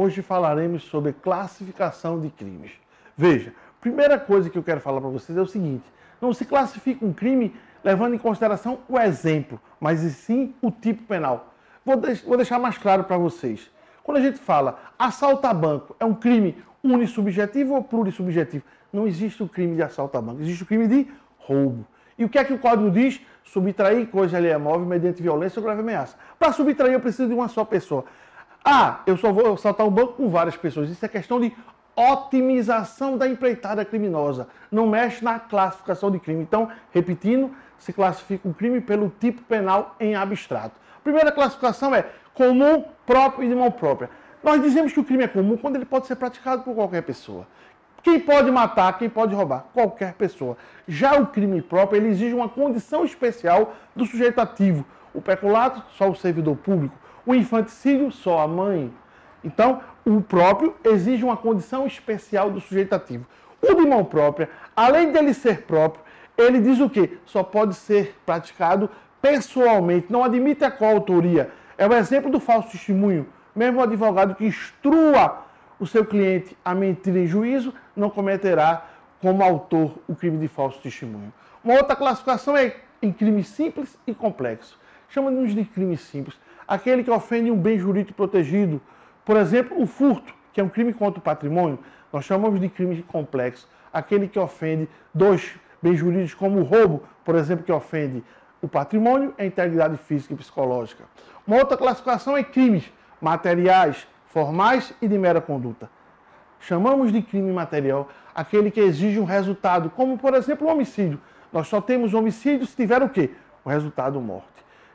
hoje falaremos sobre classificação de crimes. Veja, primeira coisa que eu quero falar para vocês é o seguinte: não se classifica um crime levando em consideração o exemplo, mas sim o tipo penal. Vou, vou deixar mais claro para vocês. Quando a gente fala assalto a banco, é um crime unissubjetivo ou plurissubjetivo? Não existe o crime de assalto a banco, existe o crime de roubo. E o que é que o código diz? Subtrair coisa alheia móvel mediante violência ou grave ameaça. Para subtrair, eu preciso de uma só pessoa. Ah, eu só vou assaltar o banco com várias pessoas. Isso é questão de otimização da empreitada criminosa. Não mexe na classificação de crime. Então, repetindo, se classifica o crime pelo tipo penal em abstrato. A primeira classificação é comum, próprio e de mão própria. Nós dizemos que o crime é comum quando ele pode ser praticado por qualquer pessoa. Quem pode matar, quem pode roubar? Qualquer pessoa. Já o crime próprio, ele exige uma condição especial do sujeito ativo. O peculato, só o servidor público. O infanticídio, só a mãe. Então, o próprio exige uma condição especial do sujeito ativo. O de mão própria, além dele ser próprio, ele diz o quê? Só pode ser praticado pessoalmente, não admite a coautoria. É o exemplo do falso testemunho. Mesmo o advogado que instrua o seu cliente a mentir em juízo não cometerá como autor o crime de falso testemunho. Uma outra classificação é em crime simples e complexo. Chamamos de crime simples. Aquele que ofende um bem jurídico protegido. Por exemplo, o furto, que é um crime contra o patrimônio, nós chamamos de crime complexo. Aquele que ofende dois bens jurídicos, como o roubo, por exemplo, que ofende o patrimônio e a integridade física e psicológica. Uma outra classificação é crimes materiais, formais e de mera conduta. Chamamos de crime material aquele que exige um resultado, como por exemplo o homicídio. Nós só temos homicídio se tiver o quê? O resultado morte.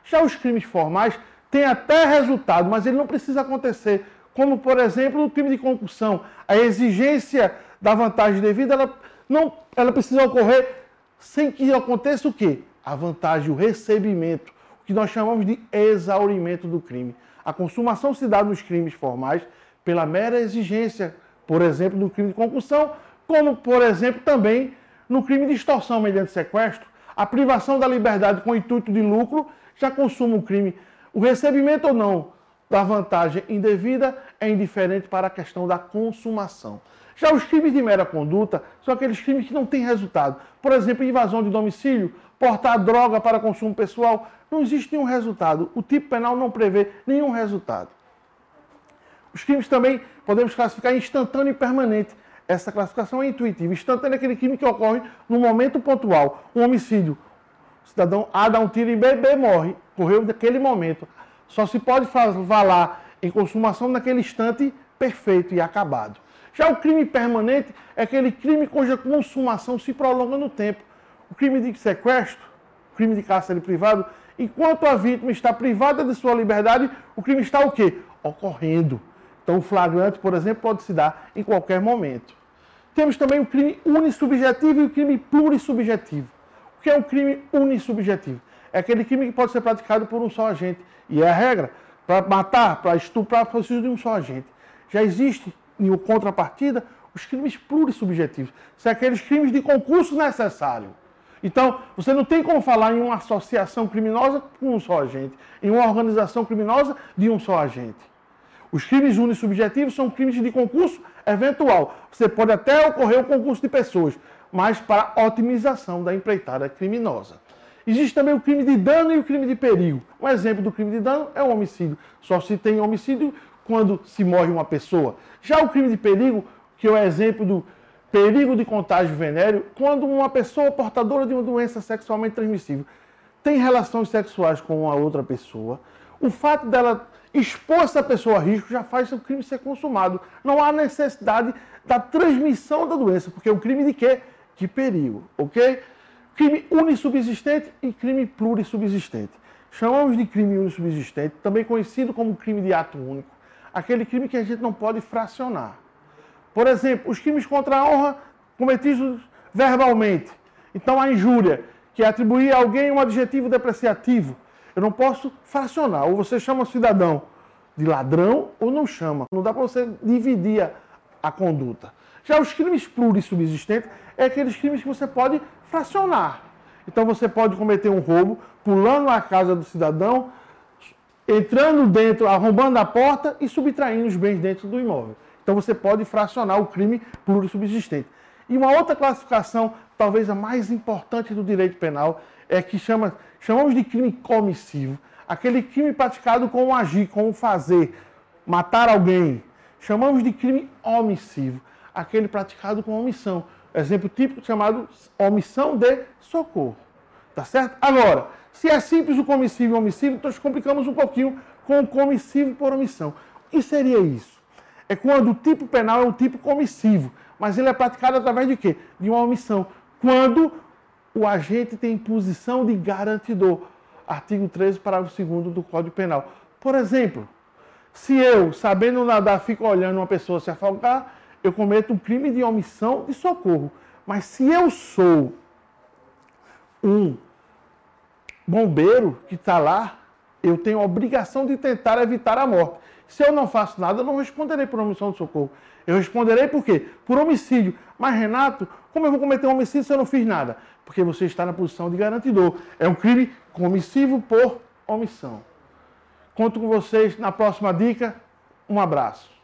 Já os crimes formais têm até resultado, mas ele não precisa acontecer. Como por exemplo o crime de concussão. A exigência da vantagem devida, ela, não, ela precisa ocorrer sem que aconteça o quê? A vantagem, o recebimento, o que nós chamamos de exaurimento do crime. A consumação se dá nos crimes formais pela mera exigência, por exemplo, no crime de concussão, como, por exemplo, também no crime de extorsão mediante sequestro. A privação da liberdade com intuito de lucro já consuma o crime. O recebimento ou não da vantagem indevida é indiferente para a questão da consumação. Já os crimes de mera conduta são aqueles crimes que não têm resultado. Por exemplo, invasão de domicílio, portar droga para consumo pessoal, não existe nenhum resultado. O tipo penal não prevê nenhum resultado. Os crimes também podemos classificar em instantâneo e permanente. Essa classificação é intuitiva. Instantâneo é aquele crime que ocorre no momento pontual. Um homicídio. Cidadão A dá um tiro em B, B morre. Correu naquele momento. Só se pode falar em consumação naquele instante perfeito e acabado. Já o crime permanente é aquele crime cuja consumação se prolonga no tempo. O crime de sequestro, o crime de cárcere privado, enquanto a vítima está privada de sua liberdade, o crime está o quê? Ocorrendo. Então, o flagrante, por exemplo, pode se dar em qualquer momento. Temos também o crime unissubjetivo e o crime plurissubjetivo. Que é um crime unissubjetivo? É aquele crime que pode ser praticado por um só agente. E é a regra. Para matar, para estuprar, precisa de um só agente. Já existe, em contrapartida, os crimes plurissubjetivos. São aqueles crimes de concurso necessário. Então, você não tem como falar em uma associação criminosa com um só agente, em uma organização criminosa de um só agente. Os crimes unissubjetivos são crimes de concurso eventual. Você pode até ocorrer o concurso de pessoas, mas para otimização da empreitada criminosa. Existe também o crime de dano e o crime de perigo. Um exemplo do crime de dano é o homicídio. Só se tem homicídio quando se morre uma pessoa. Já o crime de perigo, que é o exemplo do perigo de contágio venéreo quando uma pessoa portadora de uma doença sexualmente transmissível tem relações sexuais com a outra pessoa, o fato dela expor essa pessoa a risco já faz o crime ser consumado. Não há necessidade da transmissão da doença, porque é um crime de quê? De perigo, ok? Crime unissubsistente e crime plurissubsistente. Chamamos de crime unissubsistente, também conhecido como crime de ato único, aquele crime que a gente não pode fracionar. Por exemplo, os crimes contra a honra cometidos verbalmente. Então, a injúria, que é atribuir a alguém um adjetivo depreciativo. Eu não posso fracionar. Ou você chama o cidadão de ladrão ou não chama. Não dá para você dividir a, a conduta. Já os crimes plurissubsistentes é aqueles crimes que você pode fracionar. Então você pode cometer um roubo pulando a casa do cidadão, entrando dentro, arrombando a porta e subtraindo os bens dentro do imóvel. Então você pode fracionar o crime plurissubsistente. E uma outra classificação, talvez a mais importante do direito penal, é que chama, chamamos de crime comissivo. Aquele crime praticado com o agir, com o fazer, matar alguém. Chamamos de crime omissivo. Aquele praticado com omissão. Exemplo típico chamado omissão de socorro. Tá certo? Agora, se é simples o comissivo e o omissivo, então nós complicamos um pouquinho com o comissivo por omissão. O que seria isso? É quando o tipo penal é um tipo comissivo, mas ele é praticado através de quê? De uma omissão. Quando o agente tem posição de garantidor. Artigo 13, parágrafo 2 do Código Penal. Por exemplo, se eu, sabendo nadar, fico olhando uma pessoa se afogar, eu cometo um crime de omissão de socorro. Mas se eu sou um bombeiro que está lá, eu tenho a obrigação de tentar evitar a morte. Se eu não faço nada, eu não responderei por omissão de socorro. Eu responderei por quê? Por homicídio. Mas, Renato, como eu vou cometer um homicídio se eu não fiz nada? Porque você está na posição de garantidor. É um crime comissivo por omissão. Conto com vocês na próxima dica. Um abraço.